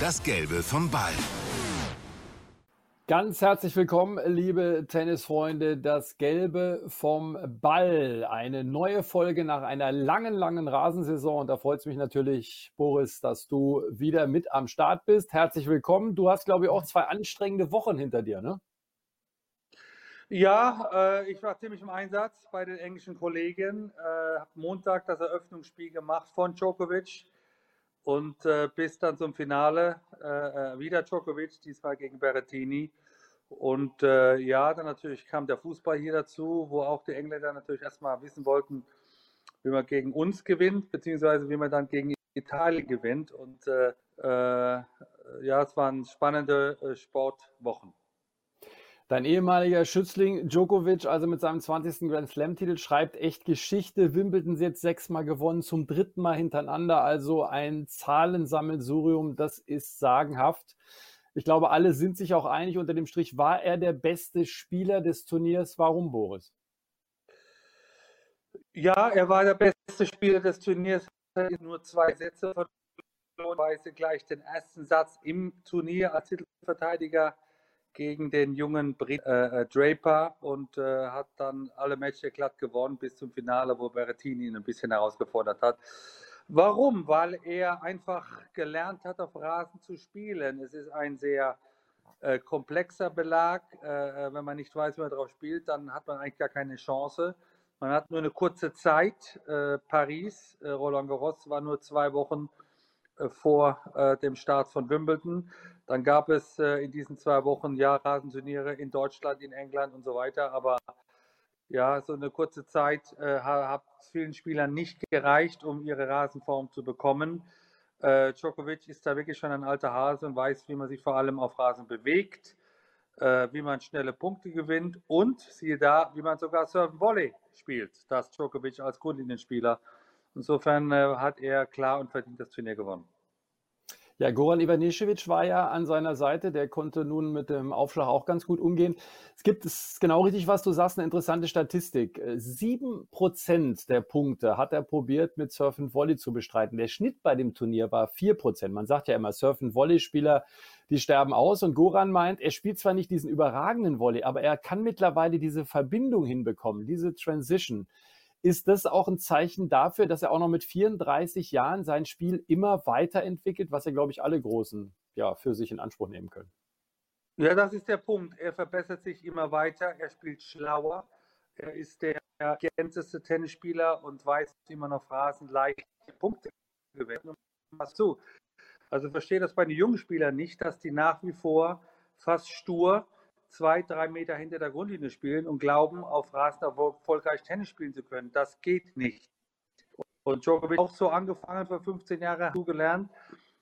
das Gelbe vom Ball. Ganz herzlich willkommen, liebe Tennisfreunde. Das Gelbe vom Ball. Eine neue Folge nach einer langen, langen Rasensaison. Und da freut es mich natürlich, Boris, dass du wieder mit am Start bist. Herzlich willkommen. Du hast, glaube ich, auch zwei anstrengende Wochen hinter dir, ne? Ja, äh, ich war ziemlich im Einsatz bei den englischen Kollegen. Äh, habe Montag das Eröffnungsspiel gemacht von Djokovic und äh, bis dann zum Finale äh, äh, wieder Djokovic, diesmal gegen Berrettini. Und äh, ja, dann natürlich kam der Fußball hier dazu, wo auch die Engländer natürlich erstmal wissen wollten, wie man gegen uns gewinnt, beziehungsweise wie man dann gegen Italien gewinnt. Und äh, äh, ja, es waren spannende Sportwochen. Dein ehemaliger Schützling Djokovic, also mit seinem 20. Grand Slam-Titel, schreibt echt Geschichte. Wimbledon jetzt sechsmal gewonnen, zum dritten Mal hintereinander. Also ein Zahlensammelsurium, das ist sagenhaft. Ich glaube, alle sind sich auch einig unter dem Strich. War er der beste Spieler des Turniers? Warum, Boris? Ja, er war der beste Spieler des Turniers. Nur zwei Sätze verloren, gleich den ersten Satz im Turnier als Titelverteidiger gegen den jungen Brit äh, äh, Draper und äh, hat dann alle Matches glatt gewonnen bis zum Finale, wo Berrettini ihn ein bisschen herausgefordert hat. Warum? Weil er einfach gelernt hat, auf Rasen zu spielen. Es ist ein sehr äh, komplexer Belag. Äh, äh, wenn man nicht weiß, wie man drauf spielt, dann hat man eigentlich gar keine Chance. Man hat nur eine kurze Zeit. Paris, Roland Garros war nur zwei Wochen vor dem Start von Wimbledon. Dann gab es äh, in diesen zwei Wochen ja Rasenturniere in Deutschland, in England und so weiter. Aber ja, so eine kurze Zeit äh, hat vielen Spielern nicht gereicht, um ihre Rasenform zu bekommen. Äh, Djokovic ist da wirklich schon ein alter Hase und weiß, wie man sich vor allem auf Rasen bewegt, äh, wie man schnelle Punkte gewinnt und siehe da, wie man sogar Surfen Volley spielt. Das Djokovic als Grundlinienspieler. Insofern äh, hat er klar und verdient das Turnier gewonnen. Ja, Goran Ivanišević war ja an seiner Seite, der konnte nun mit dem Aufschlag auch ganz gut umgehen. Es gibt, es genau richtig, was du sagst, eine interessante Statistik. Sieben Prozent der Punkte hat er probiert, mit Surf and Volley zu bestreiten. Der Schnitt bei dem Turnier war vier Prozent. Man sagt ja immer, Surf and Volley-Spieler, die sterben aus. Und Goran meint, er spielt zwar nicht diesen überragenden Volley, aber er kann mittlerweile diese Verbindung hinbekommen, diese Transition ist das auch ein Zeichen dafür, dass er auch noch mit 34 Jahren sein Spiel immer weiterentwickelt, was ja, glaube ich, alle Großen ja, für sich in Anspruch nehmen können. Ja, das ist der Punkt. Er verbessert sich immer weiter, er spielt schlauer, er ist der ergänzeste Tennisspieler und weiß, wie man auf Rasen leicht Punkte gewinnt. Also verstehe das bei den jungen Spielern nicht, dass die nach wie vor fast stur zwei, drei Meter hinter der Grundlinie spielen und glauben, auf Rasen erfolgreich Tennis spielen zu können. Das geht nicht. Und Djokovic auch so angefangen vor 15 Jahren, gelernt,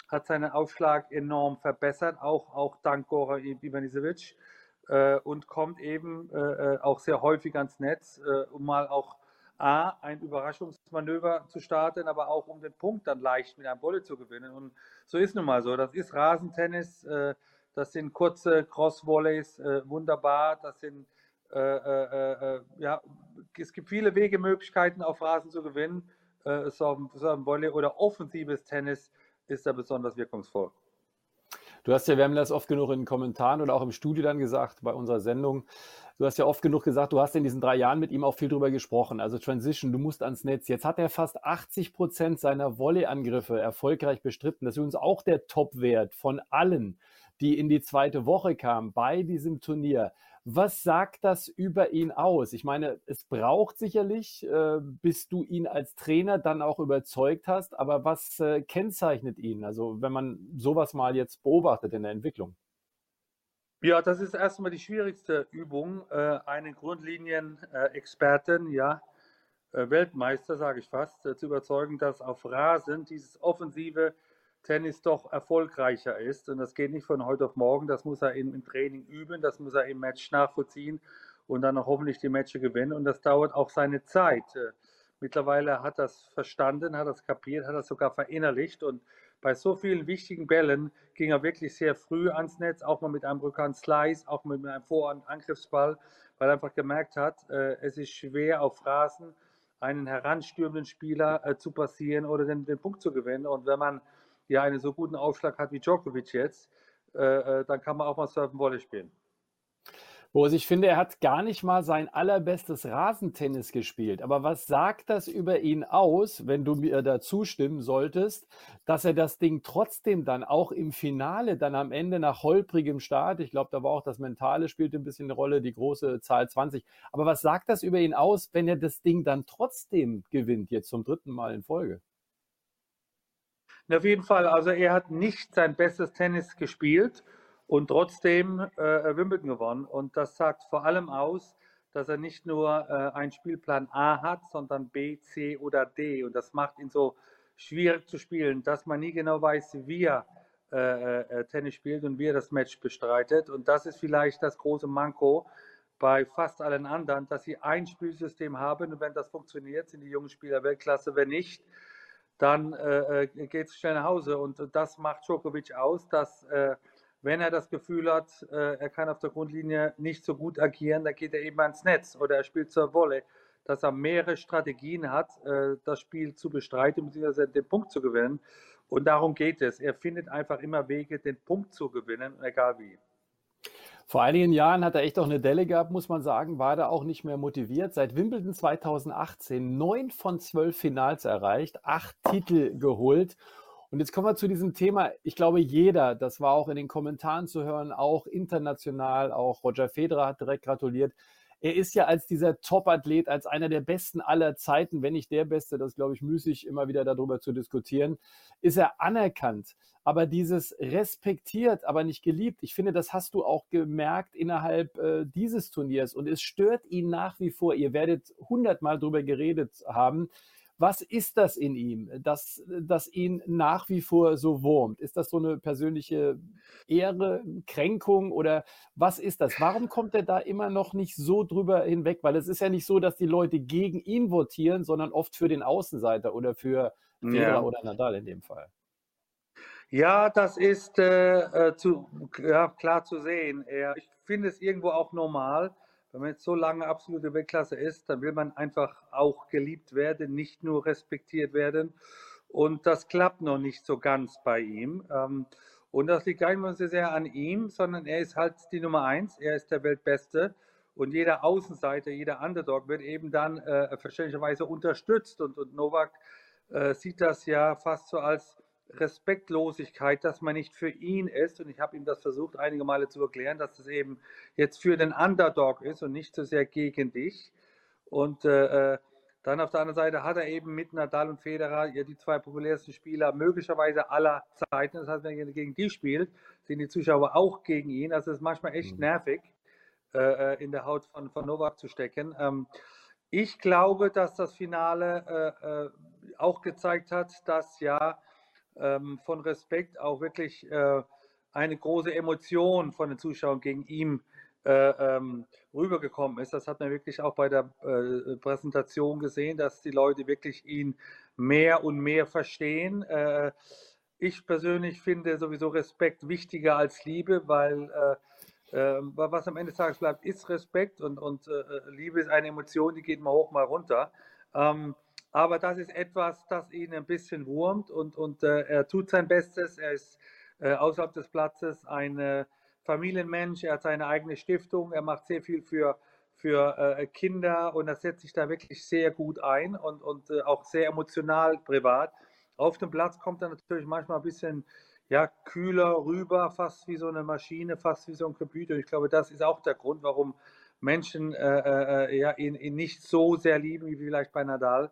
hat seinen Aufschlag enorm verbessert, auch, auch dank Gora Ivanisevic äh, und kommt eben äh, äh, auch sehr häufig ans Netz, äh, um mal auch A, ein Überraschungsmanöver zu starten, aber auch um den Punkt dann leicht mit einem Bolle zu gewinnen. Und so ist nun mal so. Das ist Rasentennis. Äh, das sind kurze Cross-Volleys, äh, wunderbar. Das sind, äh, äh, äh, ja, es gibt viele Wege, Möglichkeiten auf Rasen zu gewinnen. Äh, Volley oder offensives Tennis ist da besonders wirkungsvoll. Du hast ja, wir haben das oft genug in den Kommentaren oder auch im Studio dann gesagt bei unserer Sendung. Du hast ja oft genug gesagt, du hast in diesen drei Jahren mit ihm auch viel drüber gesprochen. Also Transition, du musst ans Netz. Jetzt hat er fast 80 Prozent seiner Volley-Angriffe erfolgreich bestritten. Das ist übrigens auch der Top-Wert von allen die in die zweite Woche kam bei diesem Turnier. Was sagt das über ihn aus? Ich meine, es braucht sicherlich, äh, bis du ihn als Trainer dann auch überzeugt hast, aber was äh, kennzeichnet ihn? Also wenn man sowas mal jetzt beobachtet in der Entwicklung. Ja, das ist erstmal die schwierigste Übung, äh, einen Grundlinien-Experten, ja, äh, Weltmeister, sage ich fast, äh, zu überzeugen, dass auf Rasen dieses offensive Tennis doch erfolgreicher ist. Und das geht nicht von heute auf morgen. Das muss er im, Training üben, das muss er im Match nachvollziehen und dann auch hoffentlich die Matches gewinnen. Und das dauert auch seine Zeit. Äh, mittlerweile hat das verstanden, hat das kapiert, hat das sogar verinnerlicht. Und bei so vielen wichtigen Bällen ging er wirklich sehr früh ans Netz, auch mal mit einem Rückhand-Slice, auch mit einem Vorhand-Angriffsball, weil er einfach gemerkt hat, äh, es ist schwer auf Rasen einen heranstürmenden Spieler äh, zu passieren oder den, den Punkt zu gewinnen. Und wenn man ja einen so guten Aufschlag hat wie Djokovic jetzt, äh, äh dann kann man auch mal Surfen Volley spielen. Boris, ich finde, er hat gar nicht mal sein allerbestes Rasentennis gespielt. Aber was sagt das über ihn aus, wenn du mir da zustimmen solltest, dass er das Ding trotzdem dann auch im Finale, dann am Ende nach holprigem Start, ich glaube, da war auch das Mentale spielte ein bisschen eine Rolle, die große Zahl 20. Aber was sagt das über ihn aus, wenn er das Ding dann trotzdem gewinnt, jetzt zum dritten Mal in Folge? Auf jeden Fall, also er hat nicht sein bestes Tennis gespielt und trotzdem äh, Wimbledon gewonnen. Und das sagt vor allem aus, dass er nicht nur äh, einen Spielplan A hat, sondern B, C oder D. Und das macht ihn so schwierig zu spielen, dass man nie genau weiß, wie er äh, äh Tennis spielt und wie er das Match bestreitet. Und das ist vielleicht das große Manko bei fast allen anderen, dass sie ein Spielsystem haben und wenn das funktioniert, sind die jungen Spieler Weltklasse. Wenn nicht, dann äh, äh geht es schnell nach Hause. Und das macht Djokovic aus, dass wenn er das Gefühl hat, äh, er kann auf der Grundlinie nicht so gut agieren, dann geht er eben ans Netz oder er spielt zur Wolle, dass er mehrere Strategien hat, äh, das Spiel zu bestreiten bzw. den Punkt zu gewinnen. Und darum geht es. Er findet einfach immer Wege, den Punkt zu gewinnen, egal wie. Vor einigen Jahren hat er echt auch eine Delle gehabt, muss man sagen, war er auch nicht mehr motiviert. Seit Wimbledon 2018 neun von zwölf Finals erreicht, acht Titel geholt und jetzt kommen wir zu diesem Thema. Ich glaube, jeder, das war auch in den Kommentaren zu hören, auch international, auch Roger Federer hat direkt gratuliert. Er ist ja als dieser Top-Athlet, als einer der besten aller Zeiten, wenn nicht der Beste, das glaube ich müßig, immer wieder darüber zu diskutieren, ist er anerkannt. Aber dieses respektiert, aber nicht geliebt, ich finde, das hast du auch gemerkt innerhalb äh, dieses Turniers und es stört ihn nach wie vor. Ihr werdet hundertmal darüber geredet haben was ist das in ihm, das, das ihn nach wie vor so wurmt? Ist das so eine persönliche Ehre, Kränkung oder was ist das? Warum kommt er da immer noch nicht so drüber hinweg? Weil es ist ja nicht so, dass die Leute gegen ihn votieren, sondern oft für den Außenseiter oder für Federer ja. oder Nadal in dem Fall. Ja, das ist äh, äh zu, ja, klar zu sehen. ich finde es irgendwo auch normal, wenn man jetzt so lange absolute Weltklasse ist, dann will man einfach auch geliebt werden, nicht nur respektiert werden. Und das klappt noch nicht so ganz bei ihm. Ähm, und das liegt gar nicht mal so sehr an ihm, sondern er ist halt die Nummer eins, er ist der Weltbeste. Und jeder Außenseiter, jeder Underdog wird eben dann äh, verständlicherweise unterstützt. Und, und Novak äh, sieht das ja fast so als Respektlosigkeit, dass man nicht für ihn ist. Und ich habe ihm das versucht, einige Male zu erklären, dass es eben jetzt für den Underdog ist und nicht so sehr gegen dich. Und äh, äh, dann auf der anderen Seite hat er eben mit Nadal und Federer ja die zwei populärsten Spieler möglicherweise aller Zeiten. Das heißt, wenn er gegen die spielt, sind die Zuschauer auch gegen ihn. Also es ist manchmal echt mhm. nervig, äh, äh, in der Haut von, von Novak zu stecken. Ähm, ich glaube, dass das Finale äh, äh auch gezeigt hat, dass ja ähm, von Respekt auch wirklich äh, eine große Emotion von den Zuschauern gegen ihn äh, ähm, rübergekommen ist. Das hat man wirklich auch bei der äh, Präsentation gesehen, dass die Leute wirklich ihn mehr und mehr verstehen. Äh, ich persönlich finde sowieso Respekt wichtiger als Liebe, weil äh, ähm, was am Ende des Tages bleibt, ist Respekt und, und äh, Liebe ist eine Emotion, die geht mal hoch, mal runter. Ähm, aber das ist etwas, das ihn ein bisschen wurmt und, und äh, er tut sein Bestes. Er ist äh, außerhalb des Platzes ein äh, Familienmensch, er hat seine eigene Stiftung, er macht sehr viel für, für äh, Kinder und er setzt sich da wirklich sehr gut ein und, und äh, auch sehr emotional privat. Auf dem Platz kommt er natürlich manchmal ein bisschen ja, kühler rüber, fast wie so eine Maschine, fast wie so ein Computer. Ich glaube, das ist auch der Grund, warum Menschen ja, ihn, ihn nicht so sehr lieben wie vielleicht bei Nadal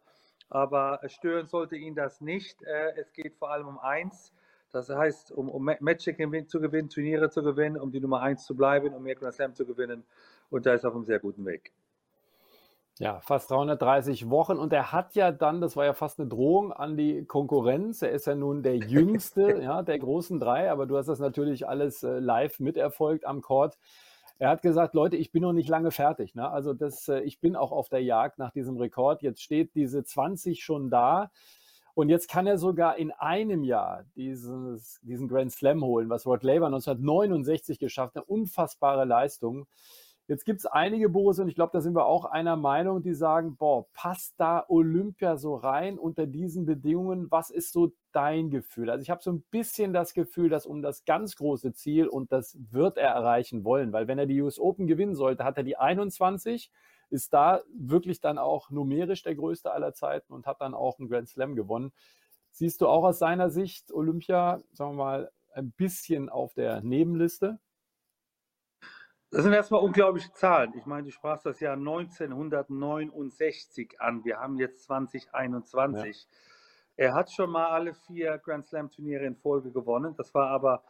aber stören sollte ihn das nicht. Äh, es geht vor allem um eins, das heißt, um, um Matches zu gewinnen, Turniere zu gewinnen, um die Nummer eins zu bleiben, um Grand Slam zu gewinnen. Und da ist er auf einem sehr guten Weg. Ja, fast 330 Wochen. Und er hat ja dann, das war ja fast eine Drohung an die Konkurrenz. Er ist ja nun der jüngste ja, der großen drei, aber du hast das natürlich alles äh, live miterfolgt am Court. Er hat gesagt, Leute, ich bin noch nicht lange fertig. Ne? Also das, äh, ich bin auch auf der Jagd nach diesem Rekord. Jetzt steht diese 20 schon da. Und jetzt kann er sogar in einem Jahr dieses, diesen Grand Slam holen, was Rod Laver 1969 geschafft hat. Eine unfassbare Leistung. Jetzt gibt es einige, Boris, und ich glaube, da sind wir auch einer Meinung, die sagen, boah, passt da Olympia so rein unter diesen Bedingungen? Was ist so dein Gefühl? Also ich habe so ein bisschen das Gefühl, dass um das ganz große Ziel, und das wird er erreichen wollen, weil wenn er die US Open gewinnen sollte, hat er die 21, ist da wirklich dann auch numerisch der größte aller Zeiten und hat dann auch einen Grand Slam gewonnen. Siehst du auch aus seiner Sicht Olympia, sagen wir mal, ein bisschen auf der Nebenliste? Das sind erstmal unglaubliche Zahlen. Ich meine, du sprachst das Jahr 1969 an. Wir haben jetzt 2021. Ja. Er hat schon mal alle vier Grand Slam Turniere in Folge gewonnen. Das war aber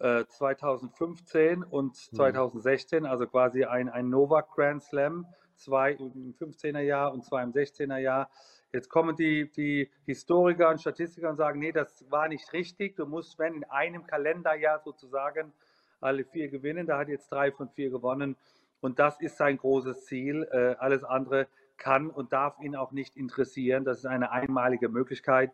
äh, 2015 und 2016, mhm. also quasi ein, ein Novak Grand Slam. Zwei im 15er Jahr und zwei im 16er Jahr. Jetzt kommen die, die Historiker und Statistiker und sagen, nee, das war nicht richtig. Du musst, wenn in einem Kalenderjahr sozusagen alle vier gewinnen. Da hat jetzt drei von vier gewonnen. Und das ist sein großes Ziel. Äh, alles andere kann und darf ihn auch nicht interessieren. Das ist eine einmalige Möglichkeit.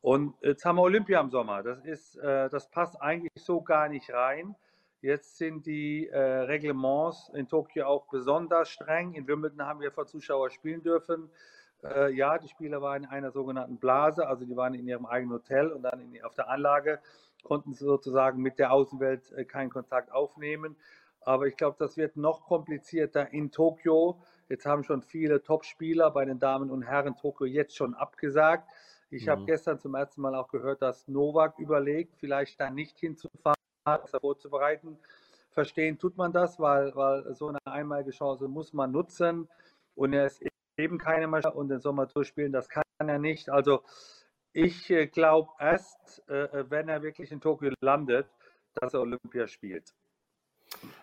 Und jetzt haben wir Olympia im Sommer. Das, ist, äh, das passt eigentlich so gar nicht rein. Jetzt sind die äh, Reglements in Tokio auch besonders streng. In Wimbledon haben wir vor Zuschauern spielen dürfen. Ja, die Spieler waren in einer sogenannten Blase, also die waren in ihrem eigenen Hotel und dann in, auf der Anlage konnten sozusagen mit der Außenwelt äh, keinen Kontakt aufnehmen. Aber ich glaube, das wird noch komplizierter in Tokio. Jetzt haben schon viele Top-Spieler bei den Damen und Herren Tokio jetzt schon abgesagt. Ich mhm. habe gestern zum ersten Mal auch gehört, dass Novak überlegt, vielleicht da nicht hinzufahren, das vorzubereiten. Verstehen tut man das, weil, weil so eine einmalige Chance muss man nutzen. Und er ist eben keine Maschine und den Sommer durchspielen, das kann er nicht. Also ich äh, glaube erst, äh, äh, wenn er wirklich in Tokio landet, dass er Olympia spielt.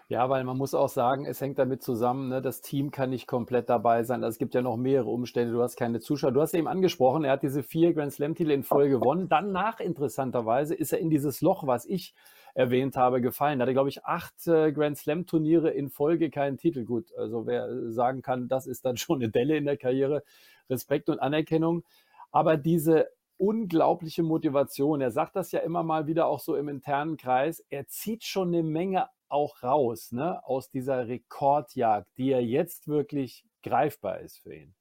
Ja, weil man muss auch sagen, es hängt damit zusammen, ne, das Team kann nicht komplett dabei sein. Also es gibt ja noch mehrere Umstände. Du hast keine Zuschauer. Du hast eben angesprochen, er hat diese vier Grand Slam-Titel in Folge gewonnen. Danach, interessanterweise, ist er in dieses Loch, was ich erwähnt habe, gefallen. Er hatte, glaube ich, acht äh, Grand Slam-Turniere in Folge keinen Titel. Gut, also wer sagen kann, das ist dann schon eine Delle in der Karriere. Respekt und Anerkennung. Aber diese unglaubliche Motivation. Er sagt das ja immer mal wieder auch so im internen Kreis. Er zieht schon eine Menge auch raus, ne, aus dieser Rekordjagd, die ja jetzt wirklich greifbar ist für ihn.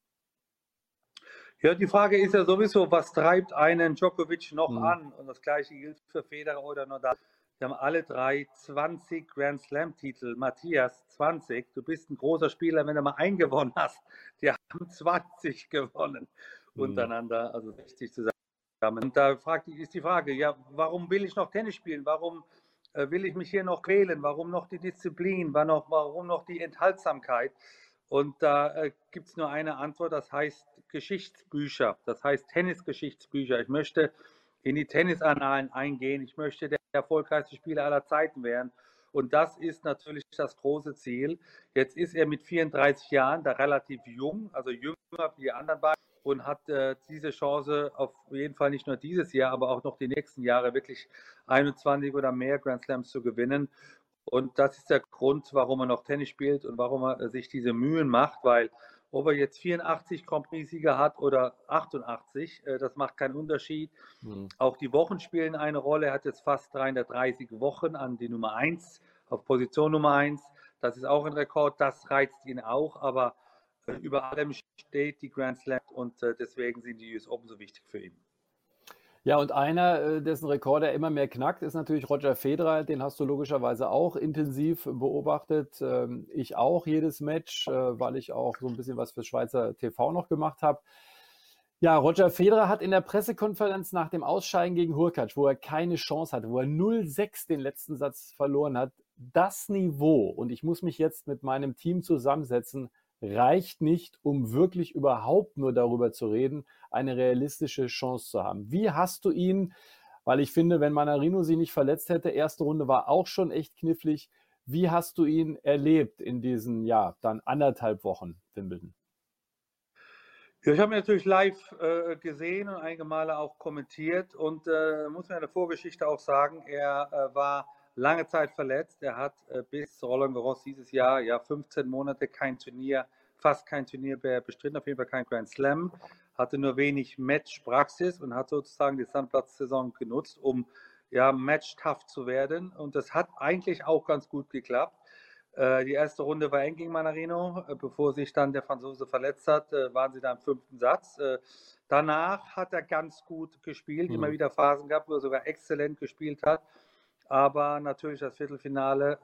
Ja, die Frage ist ja sowieso, was treibt einen Djokovic noch mhm. an? Und das gleiche gilt für Federer oder Nadal. Wir haben alle drei 20 Grand Slam-Titel. Matthias, 20. Du bist ein großer Spieler, wenn du mal einen gewonnen hast. Die haben 20 gewonnen mhm. untereinander, also 60 zusammen. Und da fragt, ist die Frage, ja, warum will ich noch Tennis spielen? Warum äh, will ich mich hier noch quälen? Warum noch die Disziplin? Warum noch die Enthaltsamkeit? Und da äh, gibt es nur eine Antwort, das heißt Geschichtsbücher, das heißt Tennisgeschichtsbücher. Ich möchte in die Tennisannalen eingehen. Ich möchte der erfolgreichste Spieler aller Zeiten werden. Und das ist natürlich das große Ziel. Jetzt ist er mit 34 Jahren da relativ jung, also jünger wie die anderen beiden und hat äh, diese Chance auf jeden Fall nicht nur dieses Jahr, aber auch noch die nächsten Jahre wirklich 21 oder mehr Grand Slams zu gewinnen. Und das ist der Grund, warum er noch Tennis spielt und warum er sich diese Mühen macht, weil ob er jetzt 84 Grand Prix-Sieger hat oder 88, äh, das macht keinen Unterschied. Mhm. Auch die Wochen spielen eine Rolle. Er hat jetzt fast 330 Wochen an die Nummer 1, auf Position Nummer 1. Das ist auch ein Rekord, das reizt ihn auch, aber äh, über allem steht die Grand Slam und äh, deswegen sind die US Open so wichtig für ihn. Ja, und einer, äh, dessen Rekord er immer mehr knackt, ist natürlich Roger Federer. Den hast du logischerweise auch intensiv beobachtet. Ähm, ich auch jedes Match, weil ich auch so ein bisschen was für Schweizer TV noch gemacht habe. Ja, Roger Federer hat in der Pressekonferenz nach dem Ausscheiden gegen Hurkacz, wo er keine Chance hatte, wo er 0-6 den letzten Satz verloren hat, das Niveau, und ich muss mich jetzt mit meinem Team zusammensetzen, reicht nicht, um wirklich überhaupt nur darüber zu reden, eine realistische Chance zu haben. Wie hast du ihn, weil ich finde, wenn Manarino sie nicht verletzt hätte, erste Runde war auch schon echt knifflig. Wie hast du ihn erlebt in diesen, ja, dann anderthalb Wochen Wimbledon? Ja, ich habe ihn natürlich live äh, gesehen und einige Male auch kommentiert und äh, muss mir in der Vorgeschichte auch sagen, er äh, war lange Zeit verletzt. Er hat äh, bis Roland Garros dieses Jahr ja 15 Monate kein Turnier, fast kein Turnier bestritten, auf jeden Fall kein Grand Slam, hatte nur wenig Matchpraxis und hat sozusagen die Sandplatz-Saison genutzt, um ja match-tough zu werden. Und das hat eigentlich auch ganz gut geklappt. Äh, die erste Runde war eng gegen Manarino. Äh, bevor sich dann der Franzose verletzt hat, äh, waren sie da im fünften Satz. danach hat er ganz gut gespielt, mhm. immer wieder Phasen gehabt, wo er sogar exzellent gespielt hat. Aber natürlich das Viertelfinale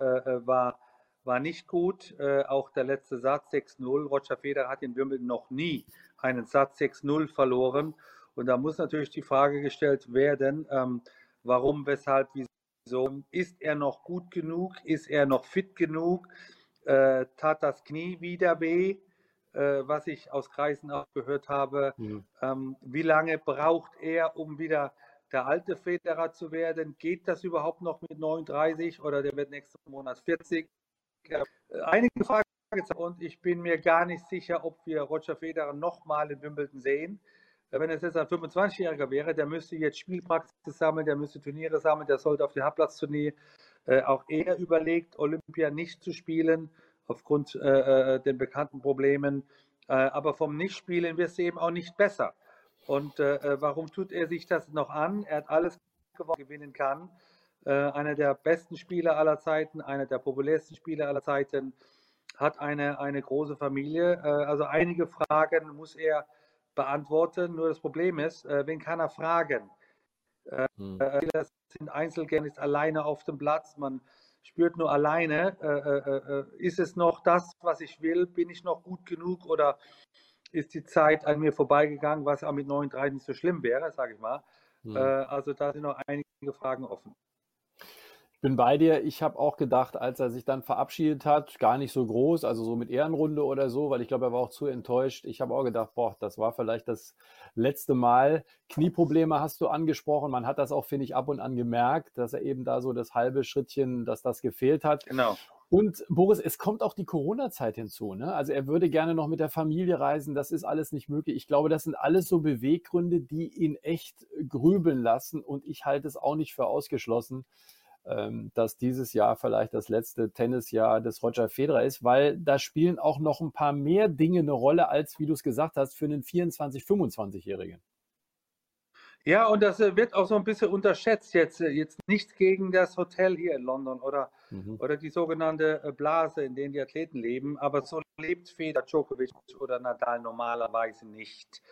war, war nicht gut. auch der letzte Satz 6-0. Roger Federer hat in Wimbledon noch nie einen Satz 6-0 verloren. Und da muss natürlich die Frage gestellt werden, ähm, warum, weshalb, wieso so, ist er noch gut genug? Ist er noch fit genug? Äh, tat das Knie wieder weh? Äh, was ich aus Kreisen auch gehört habe. Mhm. Ähm, wie lange braucht er, um wieder der alte Federer zu werden? Geht das überhaupt noch mit 39 oder der wird nächsten Monat 40? Äh, einige Fragen und ich bin mir gar nicht sicher, ob wir Roger Federer nochmal in Wimbledon sehen. Wenn es jetzt ein 25-Jähriger wäre, der müsste jetzt Spielpraxis sammeln, der müsste Turniere sammeln, der sollte auf die Hartplatztournee. Äh, auch er überlegt, Olympia nicht zu spielen, aufgrund äh, äh den bekannten Problemen. Äh, aber vom Nichtspielen wird es eben auch nicht besser. Und äh, äh, warum tut er sich das noch an? Er hat alles gewonnen, gewinnen kann. einer der besten Spieler aller Zeiten, einer der populärsten Spieler aller Zeiten, hat eine, eine große Familie. also einige Fragen muss er beantworten. Nur das Problem ist, äh, wen kann er fragen? Äh, hm. Äh, das sind Einzelgänger, ist alleine auf dem Platz. Man spürt nur alleine, äh, äh, ist es noch das, was ich will? Bin ich noch gut genug oder ist die Zeit an mir vorbeigegangen, was auch mit 39 nicht so schlimm wäre, sage ich mal. Hm. also da sind noch einige Fragen offen. Ich bin bei dir. Ich habe auch gedacht, als er sich dann verabschiedet hat, gar nicht so groß, also so mit Ehrenrunde oder so, weil ich glaube, er war auch zu enttäuscht. Ich habe auch gedacht, boah, das war vielleicht das letzte Mal. Knieprobleme hast du angesprochen. Man hat das auch, finde ich, ab und an gemerkt, dass er eben da so das halbe Schrittchen, dass das gefehlt hat. Genau. Und Boris, es kommt auch die Corona-Zeit hinzu. Ne? Also er würde gerne noch mit der Familie reisen. Das ist alles nicht möglich. Ich glaube, das sind alles so Beweggründe, die ihn echt grübeln lassen. Und ich halte es auch nicht für ausgeschlossen, dass dieses Jahr vielleicht das letzte Tennisjahr des Roger Federer ist, weil da spielen auch noch ein paar mehr Dinge eine Rolle, als wie du es gesagt hast, für einen 24-, 25-Jährigen. Ja, und das äh, wird auch so ein bisschen unterschätzt jetzt. Äh, jetzt nichts gegen das Hotel hier in London oder, mhm. oder die sogenannte äh, Blase, in der die Athleten leben. Aber so lebt Feder Djokovic oder Nadal normalerweise nicht.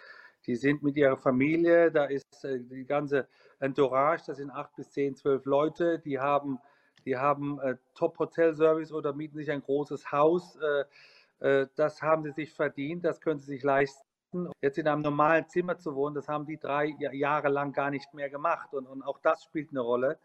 Die sind mit ihrer Familie, da ist die ganze Entourage, das sind acht bis zehn, zwölf Leute, die haben, die haben äh, Top-Hotel-Service oder mieten sich ein großes Haus. Äh, äh, das haben sie sich verdient, das können sie sich leisten. Jetzt in einem normalen Zimmer zu wohnen, das haben die drei Jahre lang gar nicht mehr gemacht. Und, und auch das spielt eine Rolle,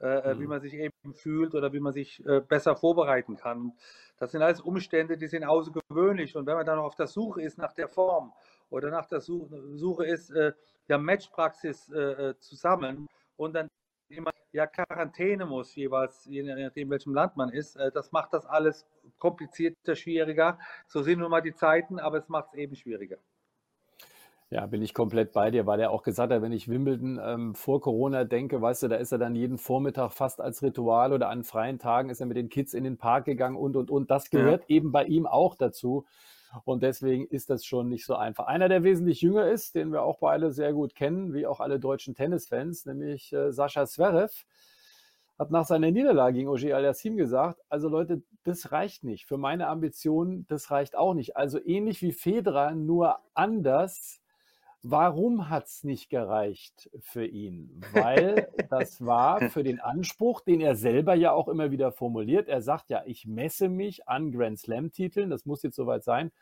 äh, äh, mhm. wie man sich eben fühlt oder wie man sich äh, besser vorbereiten kann. Das sind alles Umstände, die sind außergewöhnlich. Und wenn man dann noch auf der Suche ist nach der Form oder nach der Suche ist, äh, ja Matchpraxis äh, äh, zusammen und dann immer ja Quarantäne muss, jeweils, je nachdem, welchem Land man ist. Äh, das macht das alles komplizierter, schwieriger. So sind nun mal die Zeiten, aber es macht es eben schwieriger. Ja, bin ich komplett bei dir, weil er auch gesagt hat, wenn ich Wimbledon ähm, vor Corona denke, weißt du, da ist er dann jeden Vormittag fast als Ritual oder an freien Tagen ist er mit den Kids in den Park gegangen und, und, und. Das gehört ja. eben bei ihm auch dazu. Und deswegen ist das schon nicht so einfach. Einer, der wesentlich jünger ist, den wir auch beide sehr gut kennen, wie auch alle deutschen Tennisfans, nämlich äh, Sascha Zverev, hat nach seiner Niederlage gegen Ogier Aliassim gesagt, also Leute, das reicht nicht. Für meine Ambitionen, das reicht auch nicht. Also ähnlich wie Federer, nur anders Warum hat es nicht gereicht für ihn? Weil das war für den Anspruch, den er selber ja auch immer wieder formuliert. Er sagt ja, ich messe mich an Grand Slam-Titeln, das muss jetzt soweit sein.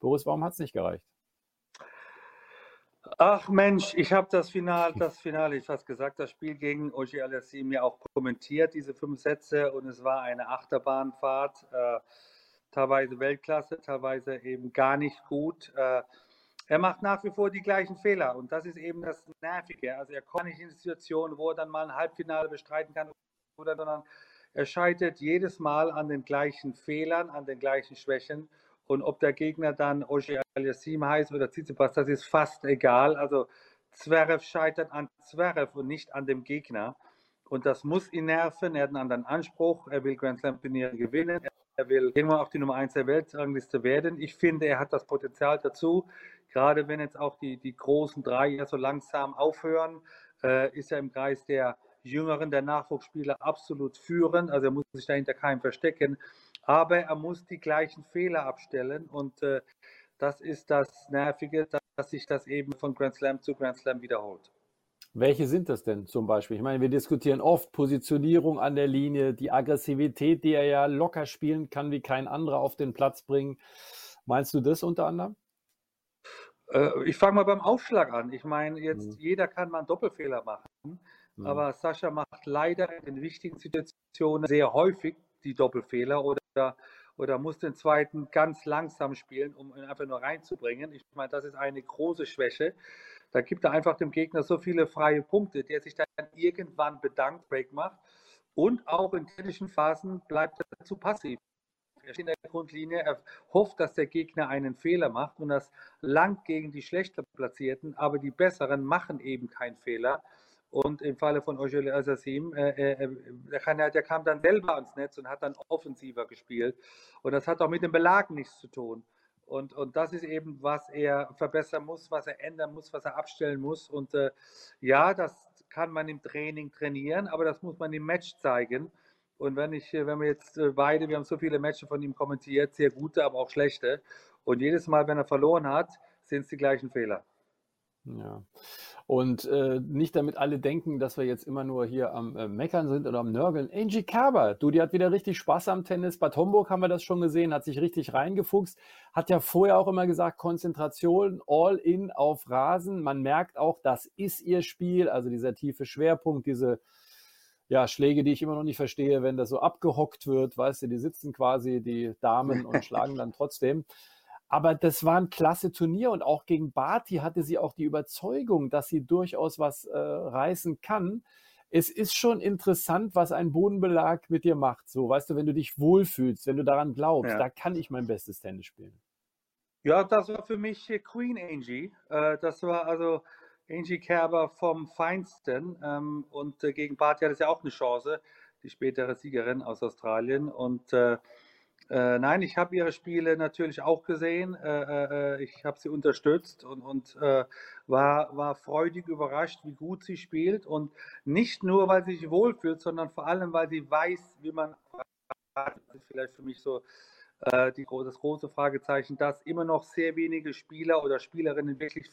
Boris, warum hat es nicht gereicht? Ach Mensch, ich habe das Finale, das Finale, ich fast gesagt, das Spiel gegen Oji Alassi mir auch kommentiert, diese fünf Sätze, und es war eine Achterbahnfahrt, äh, teilweise Weltklasse, teilweise eben gar nicht gut. Äh, er macht nach wie vor die gleichen Fehler und das ist eben das Nervige. Also er kommt nicht in die Situation, wo er dann mal ein Halbfinale bestreiten kann, oder, sondern er scheitert jedes Mal an den gleichen Fehlern, an den gleichen Schwächen. Und ob der Gegner dann Oje Aliassim heißt oder Tsitsipas, das ist fast egal. Also Zverev scheitert an Zverev und nicht an dem Gegner. Und das muss ihn nerven. Er hat einen anderen Anspruch. Er will Grand Slam Turniere gewinnen. Er will irgendwann auf die Nummer 1 der Weltrangliste werden. Ich finde, er hat das Potenzial dazu. Gerade wenn jetzt auch die, die großen drei ja so langsam aufhören, äh, ist er im Kreis der Jüngeren, der Nachwuchsspieler absolut führend. Also er muss sich dahinter keinem verstecken. aber er muss die gleichen Fehler abstellen und äh, das ist das Nervige, dass sich das eben von Grand Slam zu Grand Slam wiederholt. Welche sind das denn zum Beispiel? Ich meine, wir diskutieren oft Positionierung an der Linie, die Aggressivität, die er ja locker spielen kann, wie kein anderer auf den Platz bringen. Meinst du das unter anderem? Äh, ich fange mal beim Aufschlag an. Ich meine, jetzt mhm. jeder kann mal einen Doppelfehler machen, mhm. aber Sascha macht leider in den wichtigen Situationen sehr häufig die Doppelfehler oder, oder muss den zweiten ganz langsam spielen, um ihn einfach nur reinzubringen. Ich meine, das ist eine große Schwäche. Da gibt er einfach dem Gegner so viele freie Punkte, der sich dann irgendwann bedankt, Break macht. Und auch in kritischen Phasen bleibt er zu passiv. Er steht in der Grundlinie, er hofft, dass der Gegner einen Fehler macht und das langt gegen die schlechter Platzierten, aber die Besseren machen eben keinen Fehler. Und im Falle von Ojole Assassim, äh, äh, der, der, kam dann selber ans Netz und hat dann offensiver gespielt. Und das hat auch mit dem Belag nichts zu tun. Und, und das ist eben, was er verbessern muss, was er ändern muss, was er abstellen muss. Und äh, ja, das kann man im Training trainieren, aber das muss man im Match zeigen. Und wenn ich, wenn wir jetzt äh, beide, wir haben so viele Matches von ihm kommentiert, sehr gute, aber auch schlechte. Und jedes Mal, wenn er verloren hat, sind es die gleichen Fehler. Ja. Und äh, nicht damit alle denken, dass wir jetzt immer nur hier am äh, Meckern sind oder am Nörgeln. Angie Kerber, du, die hat wieder richtig Spaß am Tennis. Bad Homburg haben wir das schon gesehen, hat sich richtig reingefuchst. Hat ja vorher auch immer gesagt, Konzentration, all in auf Rasen. Man merkt auch, das ist ihr Spiel, also dieser tiefe Schwerpunkt, diese ja, Schläge, die ich immer noch nicht verstehe, wenn das so abgehockt wird, weißt du, die sitzen quasi, die Damen und schlagen dann trotzdem. Aber das war ein klasse Turnier und auch gegen Barty hatte sie auch die Überzeugung, dass sie durchaus was äh, reißen kann. Es ist schon interessant, was ein Bodenbelag mit dir macht. So, weißt du, wenn du dich wohlfühlst, wenn du daran glaubst, ja. da kann ich mein bestes Tennis spielen. Ja, das war für mich Queen Angie. Äh, das war also Angie Kerber vom Feinsten. Ähm, und äh, gegen Barty hat es ja auch eine Chance, die spätere Siegerin aus Australien. Und äh, äh, nein, ich habe ihre Spiele natürlich auch gesehen. Äh, äh, äh ich habe sie unterstützt und, und war, war freudig überrascht, wie gut sie spielt. Und nicht nur, weil sie sich wohlfühlt, sondern vor allem, weil sie weiß, wie man. Das ist vielleicht für mich so die, das große Fragezeichen, dass immer noch sehr wenige Spieler oder Spielerinnen wirklich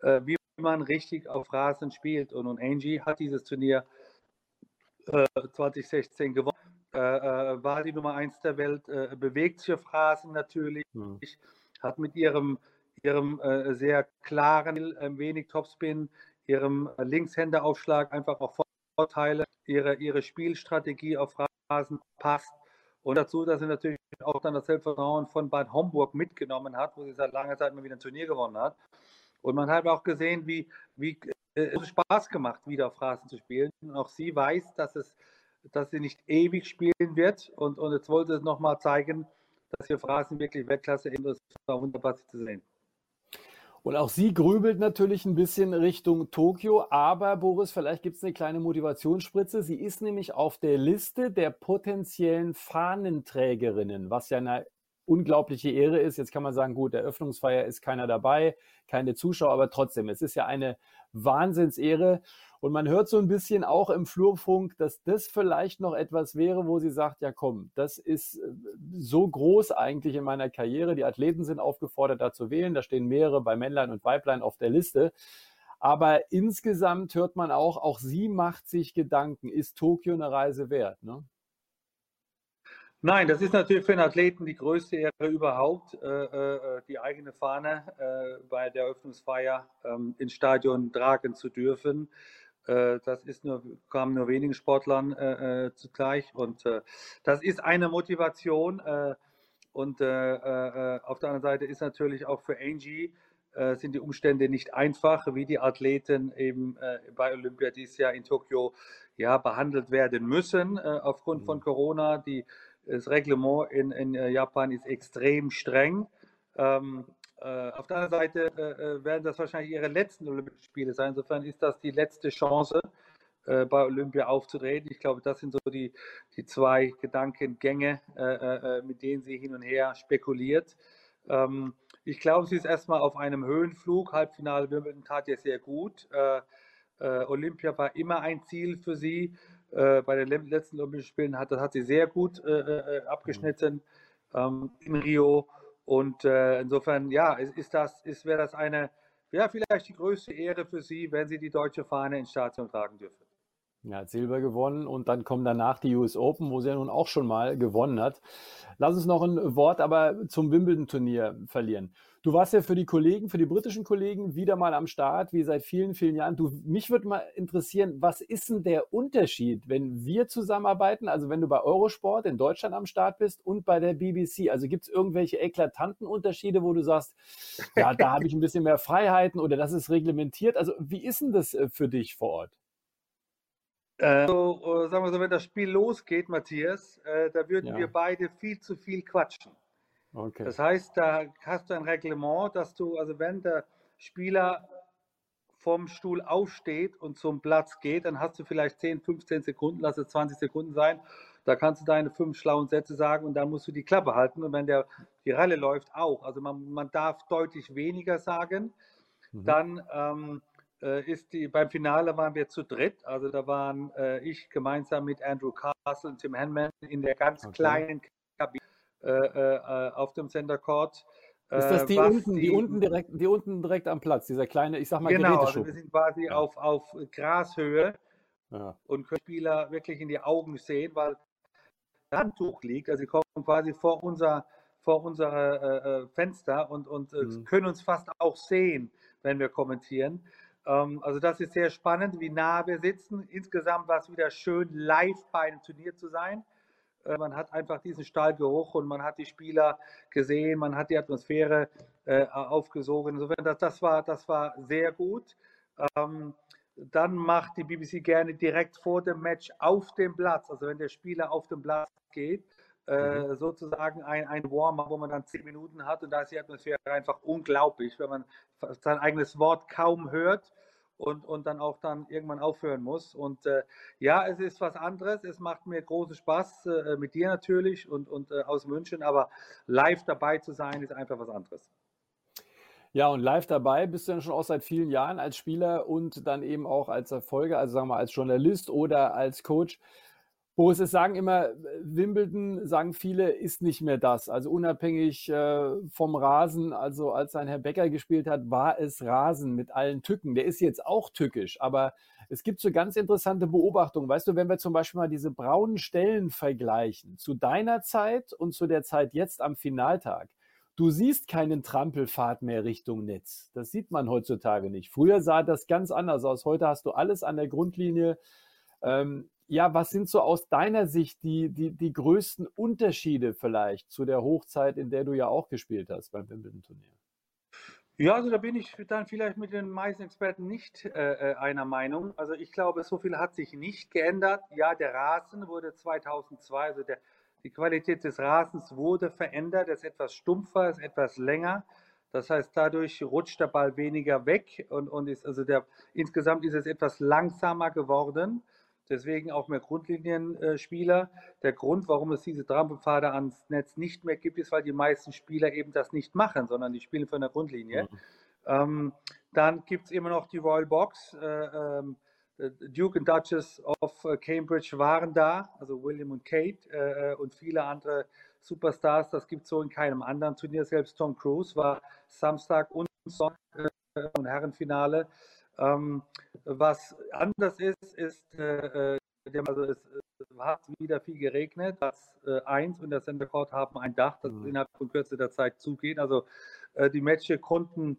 verstanden, wie man richtig auf Rasen spielt. Und, und Angie hat dieses Turnier 2016 gewonnen äh, äh, war die Nummer 1 der Welt, äh, bewegt sich auf Rasen natürlich, mhm. hat mit ihrem, ihrem äh, sehr klaren, wenig Topspin, ihrem Linkshänderaufschlag einfach auch Vorteile, ihre, ihre Spielstrategie auf Rasen passt. Und dazu, dass sie natürlich auch dann das Selbstvertrauen von Bad Homburg mitgenommen hat, wo sie seit langer Zeit mal wieder ein Turnier gewonnen hat. Und man hat auch gesehen, wie, wie äh, es Spaß gemacht, wieder auf Rasen zu spielen. Und auch sie weiß, dass es dass sie nicht ewig spielen wird. Und, und jetzt wollte es nochmal zeigen, dass hier Phrasen wirklich Weltklasse ist. Das war wunderbar zu sehen. Und auch sie grübelt natürlich ein bisschen Richtung Tokio, aber Boris, vielleicht gibt es eine kleine Motivationsspritze. Sie ist nämlich auf der Liste der potenziellen Fahnenträgerinnen, was ja eine unglaubliche Ehre ist. Jetzt kann man sagen, gut, Eröffnungsfeier ist keiner dabei, keine Zuschauer, aber trotzdem, es ist ja eine Wahnsinnsehre. Und man hört so ein bisschen auch im Flurfunk, dass das vielleicht noch etwas wäre, wo sie sagt, ja komm, das ist äh, so groß eigentlich in meiner Karriere. Die Athleten sind aufgefordert, da zu wählen. Da stehen mehrere bei Männlein und Weiblein auf der Liste. Aber insgesamt hört man auch, auch sie macht sich Gedanken. Ist Tokio eine Reise wert? Ne? Nein, das ist natürlich für einen Athleten die größte Ehre überhaupt, äh, äh, die eigene Fahne äh, bei der Eröffnungsfeier ähm, ins Stadion tragen zu dürfen. Äh, das ist nur, kam nur wenigen Sportlern äh, äh, zugleich. Und äh, das ist eine Motivation. Äh, und äh, auf der anderen Seite ist natürlich auch für Angie sind die Umstände nicht einfach, wie die Athleten eben bei Olympia dieses Jahr in Tokio ja, behandelt werden müssen aufgrund von mhm. Corona. Die, das Reglement in, in Japan ist extrem streng. Ähm, äh, auf der anderen Seite äh, äh, werden das wahrscheinlich ihre letzten Olympischen Spiele sein. Insofern ist das die letzte Chance, äh, bei Olympia aufzutreten. Ich glaube, das sind so die, die zwei Gedankengänge, äh, äh, mit denen sie hin und her spekuliert. Ähm, ich glaube, sie ist erstmal auf einem Höhenflug. Halbfinale Wimbledon tat ja sehr gut. Olympia war immer ein Ziel für sie. Äh, bei den letzten Olympischen Spielen hat, das hat sie sehr gut äh, äh abgeschnitten ähm, in Rio. Und äh, insofern, ja, ist, ist das, ist, wäre das eine, ja, vielleicht die größte Ehre für sie, wenn sie die deutsche Fahne ins Stadion tragen dürfen. Ja, hat Silber gewonnen und dann kommen danach die US Open, wo sie ja nun auch schon mal gewonnen hat. Lass uns noch ein Wort aber zum Wimbledon-Turnier verlieren. Du warst ja für die Kollegen, für die britischen Kollegen wieder mal am Start, wie seit vielen, vielen Jahren. Du, mich würde mal interessieren, was ist denn der Unterschied, wenn wir zusammenarbeiten, also wenn du bei Eurosport in Deutschland am Start bist und bei der BBC? Also gibt es irgendwelche eklatanten Unterschiede, wo du sagst, ja, da habe ich ein bisschen mehr Freiheiten oder das ist reglementiert? Also wie ist denn das äh, für dich vor Ort? Äh, so, sagen wir so, wenn das Spiel losgeht, Matthias, äh, da würden ja. wir beide viel zu viel quatschen. Okay. Das heißt, da hast du ein Reglement, dass du, also wenn der Spieler vom Stuhl aufsteht und zum Platz geht, dann hast du vielleicht 10, 15 Sekunden, lass es 20 Sekunden sein. Da kannst du deine fünf schlauen Sätze sagen und dann musst du die Klappe halten. Und wenn der, die Ralle läuft, auch. Also man, man darf deutlich weniger sagen. Mhm. Dann ähm, äh, ist die, beim Finale waren wir zu dritt. Also da waren äh, ich gemeinsam mit Andrew Castle und Tim Henman in der ganz okay. kleinen auf dem Center Court. Ist das die unten, die, die, unten direkt, die unten direkt am Platz, dieser kleine, ich sag mal, Genau, also wir sind quasi ja. auf, auf Grashöhe ja. und können Spieler wirklich in die Augen sehen, weil das Handtuch liegt. Also sie kommen quasi vor unser, vor unser äh, Fenster und, und mhm. können uns fast auch sehen, wenn wir kommentieren. Ähm, also das ist sehr spannend, wie nah wir sitzen. Insgesamt war es wieder schön, live bei einem Turnier zu sein. Äh, man hat einfach diesen Stahlgeruch und man hat die Spieler gesehen, man hat die Atmosphäre äh, aufgesogen. Insofern, das, das, war, das war sehr gut. Ähm, dann macht die BBC gerne direkt vor dem Match auf dem Platz, also wenn der Spieler auf dem Platz geht, äh, mhm. sozusagen ein, ein Warm-up, wo man dann zehn Minuten hat und da ist die Atmosphäre einfach unglaublich, wenn man sein eigenes Wort kaum hört und, und dann auch dann irgendwann aufhören muss. Und äh, ja, es ist was anderes. Es macht mir großen Spaß äh, mit dir natürlich und, und äh, aus München, aber live dabei zu sein, ist einfach was anderes. Ja, und live dabei bist du dann schon auch seit vielen Jahren als Spieler und dann eben auch als Erfolger, also sagen wir als Journalist oder als Coach. Boris, es sagen immer, Wimbledon, sagen viele, ist nicht mehr das. Also unabhängig äh, vom Rasen, also als ein Herr Becker gespielt hat, war es Rasen mit allen Tücken. Der ist jetzt auch tückisch, aber es gibt so ganz interessante Beobachtungen. Weißt du, wenn wir zum Beispiel mal diese braunen Stellen vergleichen, zu deiner Zeit und zu der Zeit jetzt am Finaltag, du siehst keinen Trampelpfad mehr Richtung Netz. Das sieht man heutzutage nicht. Früher sah das ganz anders aus. Heute hast du alles an der Grundlinie. Ähm, ja, was sind so aus deiner Sicht die, die, die größten Unterschiede vielleicht zu der Hochzeit, in der du ja auch gespielt hast beim Wimbledon-Turnier? Ja, also da bin ich dann vielleicht mit den meisten Experten nicht äh, äh einer Meinung. Also ich glaube, so viel hat sich nicht geändert. Ja, der Rasen wurde 2002, also der, die Qualität des Rasens wurde verändert, ist etwas stumpfer, ist etwas länger. Das heißt, dadurch rutscht der Ball weniger weg und, und ist also der insgesamt ist es etwas langsamer geworden deswegen auch mehr Grundlinienspieler. Der Grund, warum es diese Trampelpfade ans Netz nicht mehr gibt, ist, weil die meisten Spieler eben das nicht machen, sondern die spielen von der Grundlinie. Mhm. Ähm, dann gibt es immer noch die Royal Box. Äh, ähm, Duke und Duchess of Cambridge waren da, also William und Kate äh, und viele andere Superstars. Das gibt es so in keinem anderen Turnier. Selbst Tom Cruise war Samstag und Sonntag äh, im Herrenfinale. Ähm, was anders ist, ist, äh, äh also es, es, hat wieder viel geregnet. Das äh, 1 und der Center Court haben ein Dach, das mhm. innerhalb von Kürze der Zeit zugeht. Also äh, die Matches konnten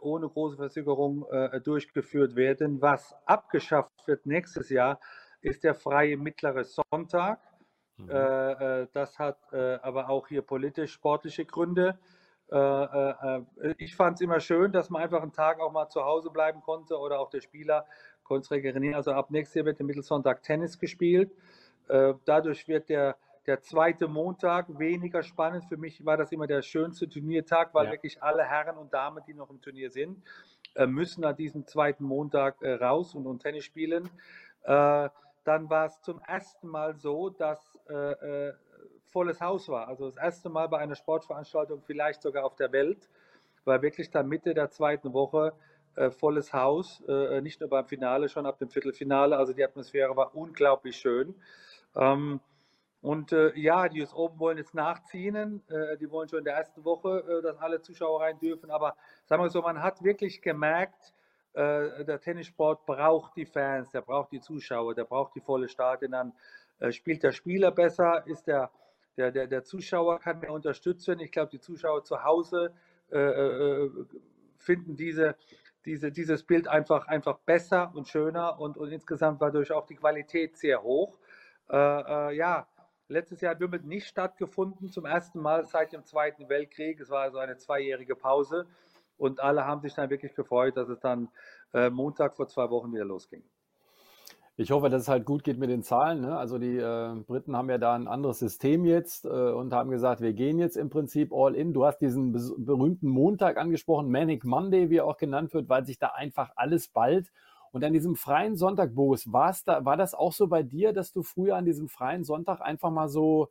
ohne große Verzögerung äh, durchgeführt werden. Was abgeschafft wird nächstes Jahr, ist der freie mittlere Sonntag. Mhm. Äh, das hat aber auch hier politisch-sportliche Gründe. Äh, äh, äh, ich fand es immer schön, dass man einfach einen Tag auch mal zu Hause bleiben konnte oder auch der Spieler konnte es regenerieren. Also ab nächstes Jahr wird der Mittelsonntag Tennis gespielt. dadurch wird der, der zweite Montag weniger spannend. Für mich war das immer der schönste Turniertag, weil ja. wirklich alle Herren und Damen, die noch im Turnier sind, müssen an diesem zweiten Montag raus und, und Tennis spielen. dann war es zum ersten Mal so, dass volles Haus war. Also das erste Mal bei einer Sportveranstaltung, vielleicht sogar auf der Welt, war wirklich dann Mitte der zweiten Woche äh, volles Haus, äh, nicht nur beim Finale, schon ab dem Viertelfinale. Also die Atmosphäre war unglaublich schön. Ähm, und äh, ja, die US Open wollen jetzt nachziehen. Äh, die wollen schon in der ersten Woche, äh, dass alle Zuschauer rein dürfen. Aber sagen wir so, man hat wirklich gemerkt, äh, der Tennissport braucht die Fans, der braucht die Zuschauer, der braucht die volle Stadien. Dann äh, spielt der Spieler besser, ist der, der, der, der Zuschauer kann mehr unterstützen. Ich glaube, die Zuschauer zu Hause äh, finden diese, diese, dieses Bild einfach, einfach besser und schöner und, und insgesamt war dadurch auch die Qualität sehr hoch. ja, Letztes Jahr hat Wimbledon nicht stattgefunden, zum ersten Mal seit dem Zweiten Weltkrieg. Es war also eine zweijährige Pause und alle haben sich dann wirklich gefreut, dass es dann äh, Montag vor zwei Wochen wieder losging. Ich hoffe, dass es halt gut geht mit den Zahlen. Ne? Also die äh, Briten haben ja da ein anderes System jetzt äh, und haben gesagt, wir gehen jetzt im Prinzip all in. Du hast diesen berühmten Montag angesprochen, Manic Monday, wie er auch genannt wird, weil sich da einfach alles ballt. Und an diesem freien Sonntag, Boris, war's da, war das auch so bei dir, dass du früher an diesem freien Sonntag einfach mal so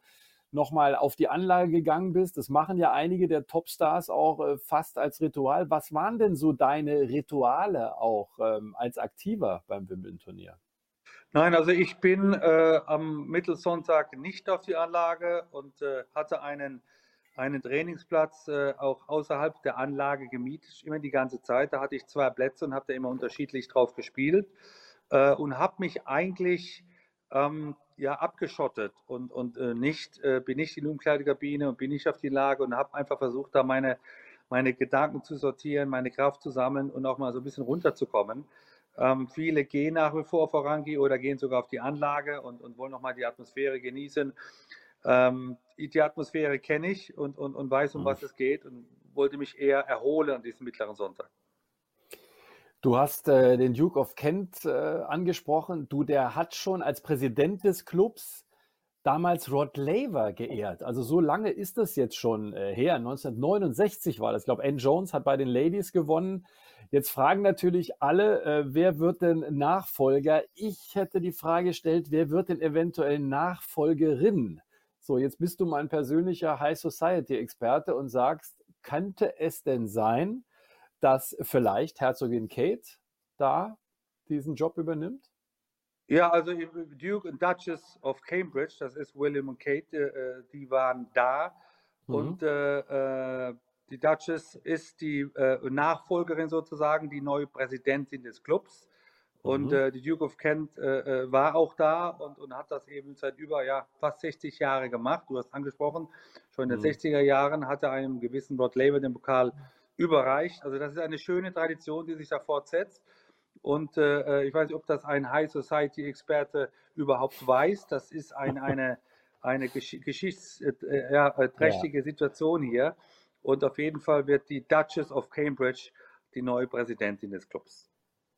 nochmal auf die Anlage gegangen bist? Das machen ja einige der Topstars auch äh, fast als Ritual. Was waren denn so deine Rituale auch ähm, als Aktiver beim Wimbledon-Turnier? Nein, also ich bin äh, am Mittelsonntag nicht auf die Anlage und äh, hatte einen einen Trainingsplatz äh, auch außerhalb der Anlage gemietet, immer die ganze Zeit. Da hatte ich zwei Plätze und habe da immer unterschiedlich drauf gespielt äh, und habe mich eigentlich ähm, ja abgeschottet und, und äh, nicht, äh, bin nicht in die Umkleidekabine und bin nicht auf die Lage und habe einfach versucht, da meine, meine Gedanken zu sortieren, meine Kraft zu sammeln und auch mal so ein bisschen runterzukommen. Ähm, viele gehen nach wie vor voran oder gehen sogar auf die Anlage und, und wollen nochmal die Atmosphäre genießen. Ähm, die Atmosphäre kenne ich und, und, und weiß, um mhm. was es geht und wollte mich eher erholen an diesem mittleren Sonntag. Du hast äh, den Duke of Kent äh, angesprochen. Du, der hat schon als Präsident des Clubs damals Rod Laver geehrt. Also so lange ist das jetzt schon äh, her. 1969 war das. Ich glaube, Ann Jones hat bei den Ladies gewonnen. Jetzt fragen natürlich alle, äh, wer wird denn Nachfolger? Ich hätte die Frage gestellt, wer wird denn eventuell Nachfolgerin? So, jetzt bist du mein persönlicher High Society Experte und sagst, könnte es denn sein, dass vielleicht Herzogin Kate da diesen Job übernimmt? Ja, also Duke und Duchess of Cambridge, das ist William und Kate, äh, die waren da. Mhm. Und äh, äh, die Duchess ist die äh, Nachfolgerin sozusagen, die neue Präsidentin des Clubs. Und mhm. äh, die Duke of Kent äh, äh, war auch da und, und hat das eben seit über ja, fast 60 Jahren gemacht. Du hast angesprochen, schon in den mhm. 60er Jahren hat er einem gewissen Rod Laver den Pokal überreicht. Also das ist eine schöne Tradition, die sich da fortsetzt. Und äh, äh ich weiß nicht, ob das ein High Society-Experte überhaupt weiß. Das ist ein, eine, eine Gesch geschichtsträchtige ja, ja. Situation hier. Und auf jeden Fall wird die Duchess of Cambridge die neue Präsidentin des Clubs.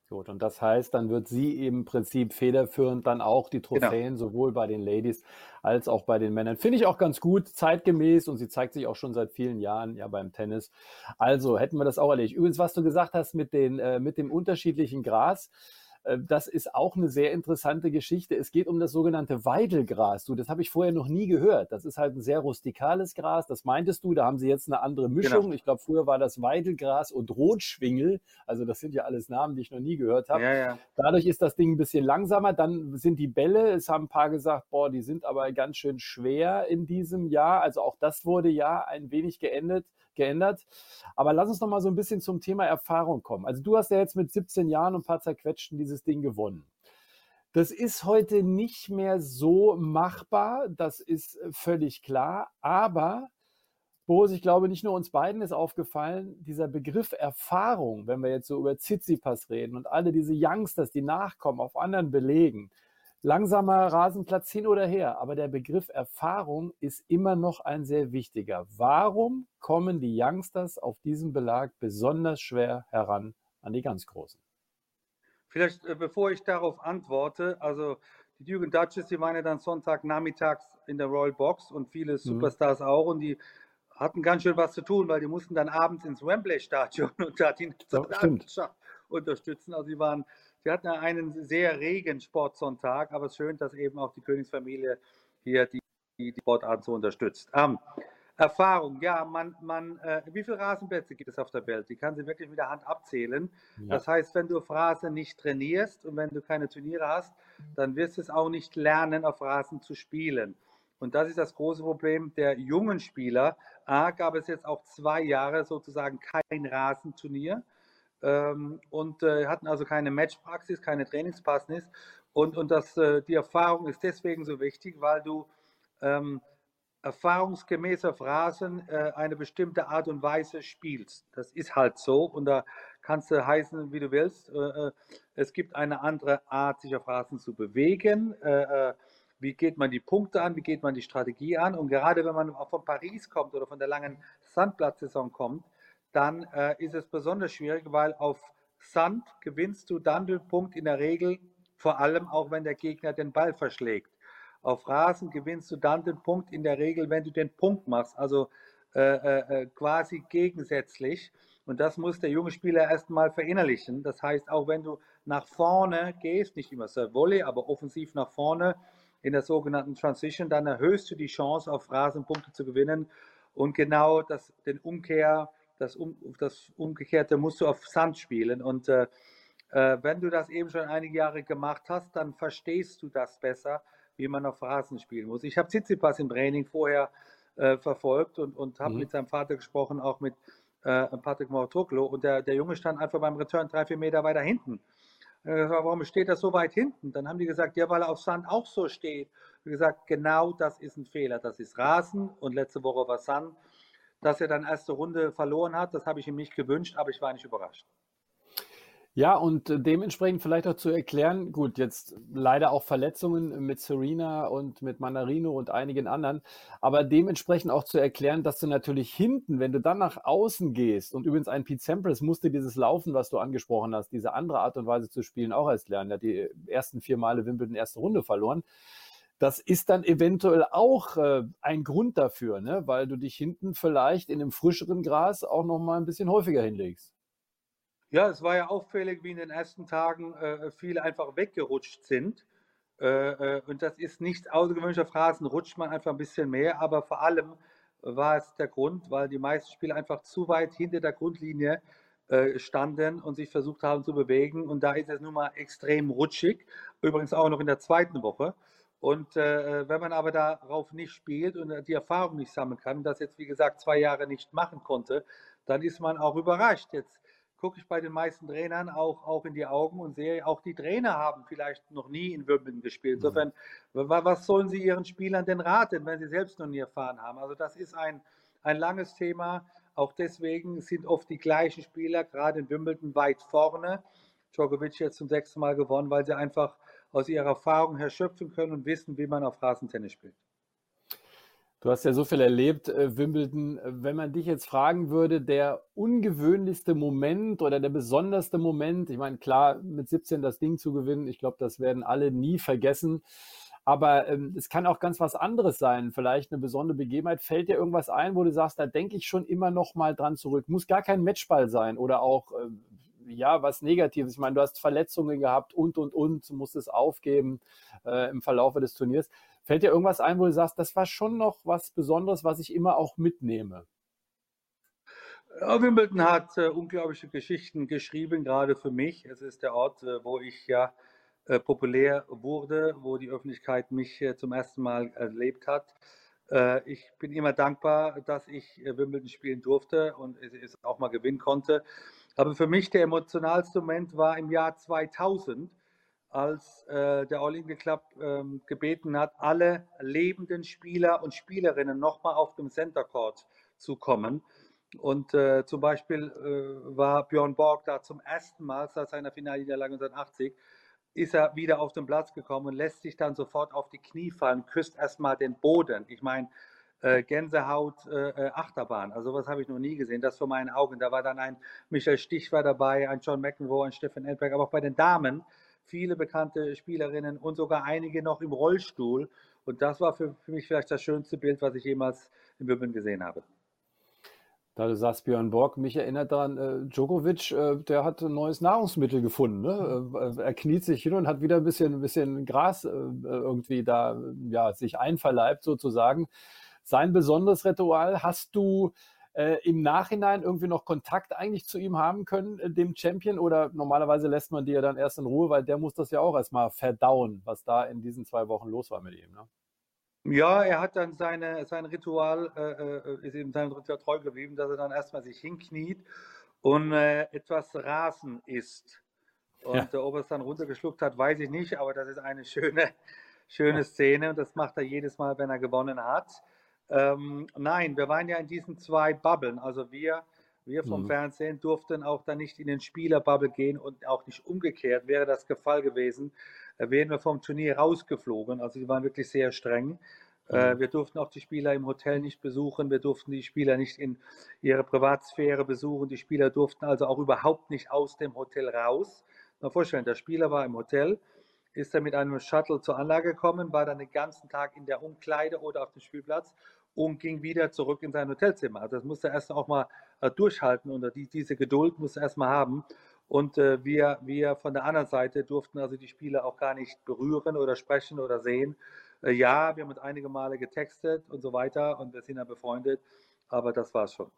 Gut, und das heißt, dann wird sie im Prinzip federführend dann auch die genau. Trophäen genau. sowohl bei den Ladies als auch bei den Männern. Finde ich auch ganz gut, zeitgemäß und sie zeigt sich auch schon seit vielen Jahren ja beim Tennis. Also hätten wir das auch erledigt. Übrigens, was du gesagt hast mit, den, äh, mit dem unterschiedlichen Gras, das ist auch eine sehr interessante Geschichte. Es geht um das sogenannte Weidelgras. Du, das habe ich vorher noch nie gehört. Das ist halt ein sehr rustikales Gras. Das meintest du, da haben sie jetzt eine andere Mischung. Genau. Ich glaube, früher war das Weidelgras und Rotschwingel. Also das sind ja alles Namen, die ich noch nie gehört habe. Ja, ja. Dadurch ist das Ding ein bisschen langsamer. Dann sind die Bälle, es haben ein paar gesagt, boah, die sind aber ganz schön schwer in diesem Jahr. Also auch das wurde ja ein wenig geendet geändert. Aber lass uns noch mal so ein bisschen zum Thema Erfahrung kommen. Also du hast ja jetzt mit 17 Jahren und ein paar zerquetschten dieses Ding gewonnen. Das ist heute nicht mehr so machbar, das ist äh, völlig klar. Aber, Boris, ich glaube, nicht nur uns beiden ist aufgefallen, dieser Begriff Erfahrung, wenn wir jetzt so über Tsitsipas reden und alle diese Youngsters, die nachkommen, auf anderen belegen, Langsamer Rasenplatz hin oder her, aber der Begriff Erfahrung ist immer noch ein sehr wichtiger. Warum kommen die Youngsters auf diesem Belag besonders schwer heran an die ganz Großen? Vielleicht, äh, bevor ich darauf antworte, also die Jürgen Duchess, die waren ja dann Sonntagnachmittags in der Royal Box und viele mhm. Superstars mhm. auch und die hatten ganz schön was zu tun, weil die mussten dann abends ins Wembley-Stadion und da die ja, unterstützen. Also die waren wir hatten einen sehr regen Sportsonntag, aber es ist schön, dass eben auch die Königsfamilie hier die, die Sportart so unterstützt. Ähm, Erfahrung, ja, man, man, äh, wie viele Rasenplätze gibt es auf der Welt? Die kann sie wirklich mit der Hand abzählen. Ja. Das heißt, wenn du auf Rasen nicht trainierst und wenn du keine Turniere hast, dann wirst du es auch nicht lernen, auf Rasen zu spielen. Und das ist das große Problem der jungen Spieler. A, gab es jetzt auch zwei Jahre sozusagen kein Rasenturnier ähm, und äh, hatten also keine Matchpraxis, keine Trainingspraxis. Und, und das, äh, die Erfahrung ist deswegen so wichtig, weil du ähm, erfahrungsgemäß auf Rasen äh, eine bestimmte Art und Weise spielst. Das ist halt so und da kannst du heißen, wie du willst. Äh, äh es gibt eine andere Art, sich auf Rasen zu bewegen. Äh, äh, wie geht man die Punkte an, wie geht man die Strategie an. Und gerade wenn man auch von Paris kommt oder von der langen Sandplatzsaison kommt, dann äh, ist es besonders schwierig, weil auf Sand gewinnst du dann den Punkt in der Regel, vor allem auch wenn der Gegner den Ball verschlägt. Auf Rasen gewinnst du dann den Punkt in der Regel, wenn du den Punkt machst, also äh, äh, äh quasi gegensätzlich. Und das muss der junge Spieler erstmal verinnerlichen. Das heißt, auch wenn du nach vorne gehst, nicht immer sehr Volley, aber offensiv nach vorne in der sogenannten Transition, dann erhöhst du die Chance, auf Rasen Punkte zu gewinnen. Und genau das, den Umkehr, das, um, das Umgekehrte musst du auf Sand spielen. Und äh, äh, wenn du das eben schon einige Jahre gemacht hast, dann verstehst du das besser wie man auf Rasen spielen muss. Ich habe Tsitsipas im Training vorher äh, verfolgt und, und habe mhm. mit seinem Vater gesprochen, auch mit äh, Patrick Mortoklo. Und der, der Junge stand einfach beim Return drei, vier Meter weiter hinten. Gesagt, warum steht er so weit hinten? Dann haben die gesagt, ja, weil er auf Sand auch so steht. Ich gesagt, genau das ist ein Fehler. Das ist Rasen und letzte Woche war Sand. Dass er dann erste Runde verloren hat, das habe ich ihm nicht gewünscht, aber ich war nicht überrascht. Ja, und dementsprechend vielleicht auch zu erklären, gut, jetzt leider auch Verletzungen mit Serena und mit Manarino und einigen anderen, aber dementsprechend auch zu erklären, dass du natürlich hinten, wenn du dann nach außen gehst und übrigens ein Pete Sampras musste dieses Laufen, was du angesprochen hast, diese andere Art und Weise zu spielen, auch erst lernen. Er hat die ersten vier Male Wimbledon erste Runde verloren. Das ist dann eventuell auch äh, ein Grund dafür, ne? weil du dich hinten vielleicht in einem frischeren Gras auch noch mal ein bisschen häufiger hinlegst. Ja, es war ja auffällig, wie in den ersten Tagen äh, viele einfach weggerutscht sind. Äh, äh, und das ist nicht außergewöhnlicher Phrasen, rutscht man einfach ein bisschen mehr, aber vor allem war es der Grund, weil die meisten Spieler einfach zu weit hinter der Grundlinie äh, standen und sich versucht haben zu bewegen. Und da ist es nun mal extrem rutschig, übrigens auch noch in der zweiten Woche. Und äh, wenn man aber darauf nicht spielt und die Erfahrung nicht sammeln kann, das jetzt wie gesagt zwei Jahre nicht machen konnte, dann ist man auch überrascht. Jetzt gucke ich bei den meisten Trainern auch, auch in die Augen und sehe, auch die Trainer haben vielleicht noch nie in Wimbledon gespielt. Mhm. Insofern, was sollen sie ihren Spielern denn raten, wenn sie selbst noch nie erfahren haben? Also das ist ein, ein langes Thema. Auch deswegen sind oft die gleichen Spieler, gerade in Wimbledon, weit vorne. Djokovic jetzt zum sechsten Mal gewonnen, weil sie einfach aus ihrer Erfahrung her schöpfen können und wissen, wie man auf Rasentennis spielt. Du hast ja so viel erlebt, äh, Wimbledon. Wenn man dich jetzt fragen würde, der ungewöhnlichste Moment oder der besonderste Moment, ich meine, klar, mit 17 das Ding zu gewinnen, ich glaube, das werden alle nie vergessen. Aber ähm, es kann auch ganz was anderes sein. Vielleicht eine besondere Begebenheit. Fällt dir irgendwas ein, wo du sagst, da denke ich schon immer noch mal dran zurück. Muss gar kein Matchball sein oder auch, äh, ja, was Negatives. Ich meine, du hast Verletzungen gehabt und, und, und, musst es aufgeben äh, im Verlaufe des Turniers. Fällt dir irgendwas ein, wo du sagst, das war schon noch was Besonderes, was ich immer auch mitnehme? Ja, Wimbledon hat äh, unglaubliche Geschichten geschrieben, gerade für mich. Es ist der Ort, äh, wo ich ja äh, populär wurde, wo die Öffentlichkeit mich äh, zum ersten Mal erlebt hat. Äh, ich bin immer dankbar, dass ich Wimbledon spielen durfte und es, auch mal gewinnen konnte. Aber für mich der emotionalste Moment war im Jahr 2000 als äh, der All-England Club ähm, gebeten hat, alle lebenden Spieler und Spielerinnen nochmal auf dem Center Court zu kommen. Und äh, zum Beispiel äh, war Björn Borg da zum ersten Mal seit seiner Finalniederlage 1980, ist er wieder auf den Platz gekommen und lässt sich dann sofort auf die Knie fallen, küsst erstmal den Boden. Ich meine, äh, Gänsehaut, äh, äh, Achterbahn. Also was habe ich noch nie gesehen. Das vor meinen Augen. Da war dann ein Michael Stich war dabei, ein John McEnroe, ein Stefan Edberg, aber auch bei den Damen viele bekannte Spielerinnen und sogar einige noch im Rollstuhl. Und das war für, für mich vielleicht das schönste Bild, was ich jemals in Wimbledon gesehen habe. Da du sagst, Björn Borg, mich erinnert daran, äh, Djokovic, äh, der hat ein neues Nahrungsmittel gefunden. Ne? Äh, er kniet sich hin und hat wieder ein bisschen, ein bisschen Gras äh, irgendwie da ja, sich einverleibt sozusagen. Sein besonderes Ritual. Hast du äh, im Nachhinein irgendwie noch Kontakt eigentlich zu ihm haben können, äh, dem Champion? Oder normalerweise lässt man die ja dann erst in Ruhe, weil der muss das ja auch erstmal verdauen, was da in diesen zwei Wochen los war mit ihm. Ne? Ja, er hat dann seine, sein Ritual, äh, äh ist ihm seinem Ritual treu geblieben, dass er dann erstmal sich hinkniet und äh, etwas Rasen isst. Und ja. ob er es dann runtergeschluckt hat, weiß ich nicht, aber das ist eine schöne, schöne Szene und das macht er jedes Mal, wenn er gewonnen hat. Ähm, nein, wir waren ja in diesen zwei Bubblen. Also wir, wir vom mhm. Fernsehen durften auch dann nicht in den Spielerbubble gehen und auch nicht umgekehrt. Wäre das der Fall gewesen, äh, wären wir vom Turnier rausgeflogen. Also die waren wirklich sehr streng. Äh, mhm. wir durften auch die Spieler im Hotel nicht besuchen. Wir durften die Spieler nicht in ihre Privatsphäre besuchen. Die Spieler durften also auch überhaupt nicht aus dem Hotel raus. Mal vorstellen, der Spieler war im Hotel, ist er mit einem Shuttle zur Anlage gekommen, war dann den ganzen Tag in der Umkleide oder auf dem Spielplatz und ging wieder zurück in sein Hotelzimmer. Also das musste er erst auch mal äh, durchhalten und die, diese Geduld musste er erst mal haben. Und äh, wir, wir von der anderen Seite durften also die Spieler auch gar nicht berühren oder sprechen oder sehen. Äh, ja, wir haben uns einige Male getextet und so weiter und wir sind ja befreundet, aber das war es schon.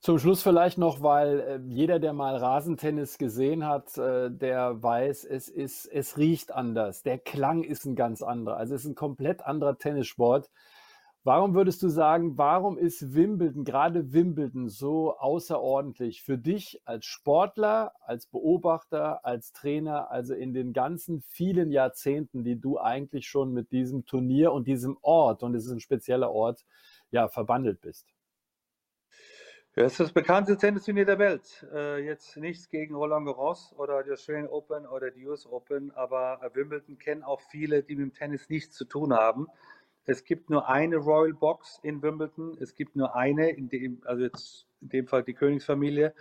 Zum Schluss vielleicht noch, weil äh, jeder, der mal Rasentennis gesehen hat, äh, der weiß, es ist, es riecht anders. Der Klang ist ein ganz anderer. Also es ist ein komplett anderer Tennissport. Warum würdest du sagen, warum ist Wimbledon, gerade Wimbledon, so außerordentlich für dich als Sportler, als Beobachter, als Trainer, also in den ganzen vielen Jahrzehnten, die du eigentlich schon mit diesem Turnier und diesem Ort, und es ist ein spezieller Ort, ja, verbandelt bist? Ja, es ist das bekannteste Tennisturnier der Welt. Äh, jetzt nichts gegen Roland Garros oder die Australian Open oder die US Open, aber Wimbledon kennen auch viele, die mit dem Tennis nichts zu tun haben. Es gibt nur eine Royal Box in Wimbledon. Es gibt nur eine, in dem, also jetzt in dem Fall die Königsfamilie.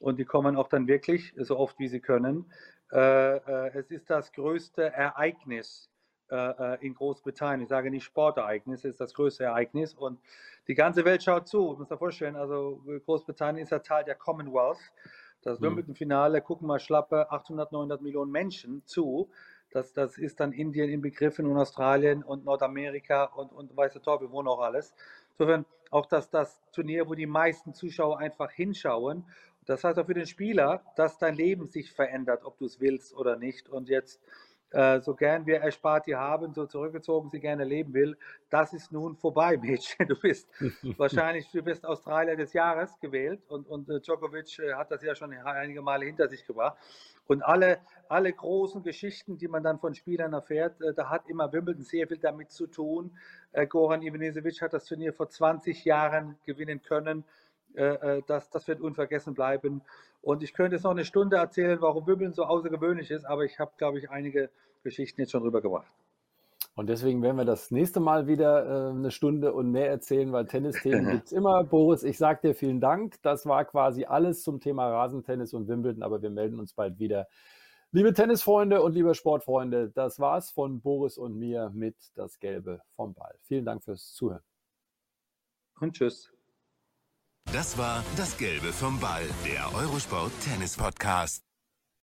Und die kommen auch dann wirklich so oft, wie sie können. Äh, äh, es ist das größte Ereignis äh, äh in Großbritannien. Ich sage nicht Sportereignis, es ist das größte Ereignis. Und die ganze Welt schaut zu. Ich muss sich vorstellen, also Großbritannien ist ja Teil der Commonwealth. Das mhm. Wimbledon-Finale gucken mal schlappe 800, 900 Millionen Menschen zu. Das, das ist dann Indien inbegriffen und Australien und Nordamerika und, und weiß der Teufel, wo noch alles. Insofern auch das, das Turnier, wo die meisten Zuschauer einfach hinschauen. Das heißt auch für den Spieler, dass dein Leben sich verändert, ob du es willst oder nicht. Und jetzt so gern wir Ersparti haben, so zurückgezogen sie gerne leben will, das ist nun vorbei, Mädchen. Du bist wahrscheinlich, du bist Australier des Jahres gewählt und, und äh, Djokovic äh, hat das ja schon einige Male hinter sich gebracht. Und alle, alle großen Geschichten, die man dann von Spielern erfährt, äh, da hat immer Wimbledon sehr viel damit zu tun. Äh, Goran Ivanisevic hat das Turnier vor 20 Jahren gewinnen können. Äh, das, das wird unvergessen bleiben. Und ich könnte jetzt noch eine Stunde erzählen, warum Wimbledon so außergewöhnlich ist, aber ich habe, glaube ich, einige Geschichten jetzt schon rübergebracht. Und deswegen werden wir das nächste Mal wieder äh, eine Stunde und mehr erzählen, weil Tennisthemen gibt es immer. Boris, ich sage dir vielen Dank. Das war quasi alles zum Thema Rasentennis und Wimbledon, aber wir melden uns bald wieder. Liebe Tennisfreunde und liebe Sportfreunde, das war's von Boris und mir mit das Gelbe vom Ball. Vielen Dank fürs Zuhören. Und tschüss. Das war das Gelbe vom Ball, der Eurosport Tennis Podcast.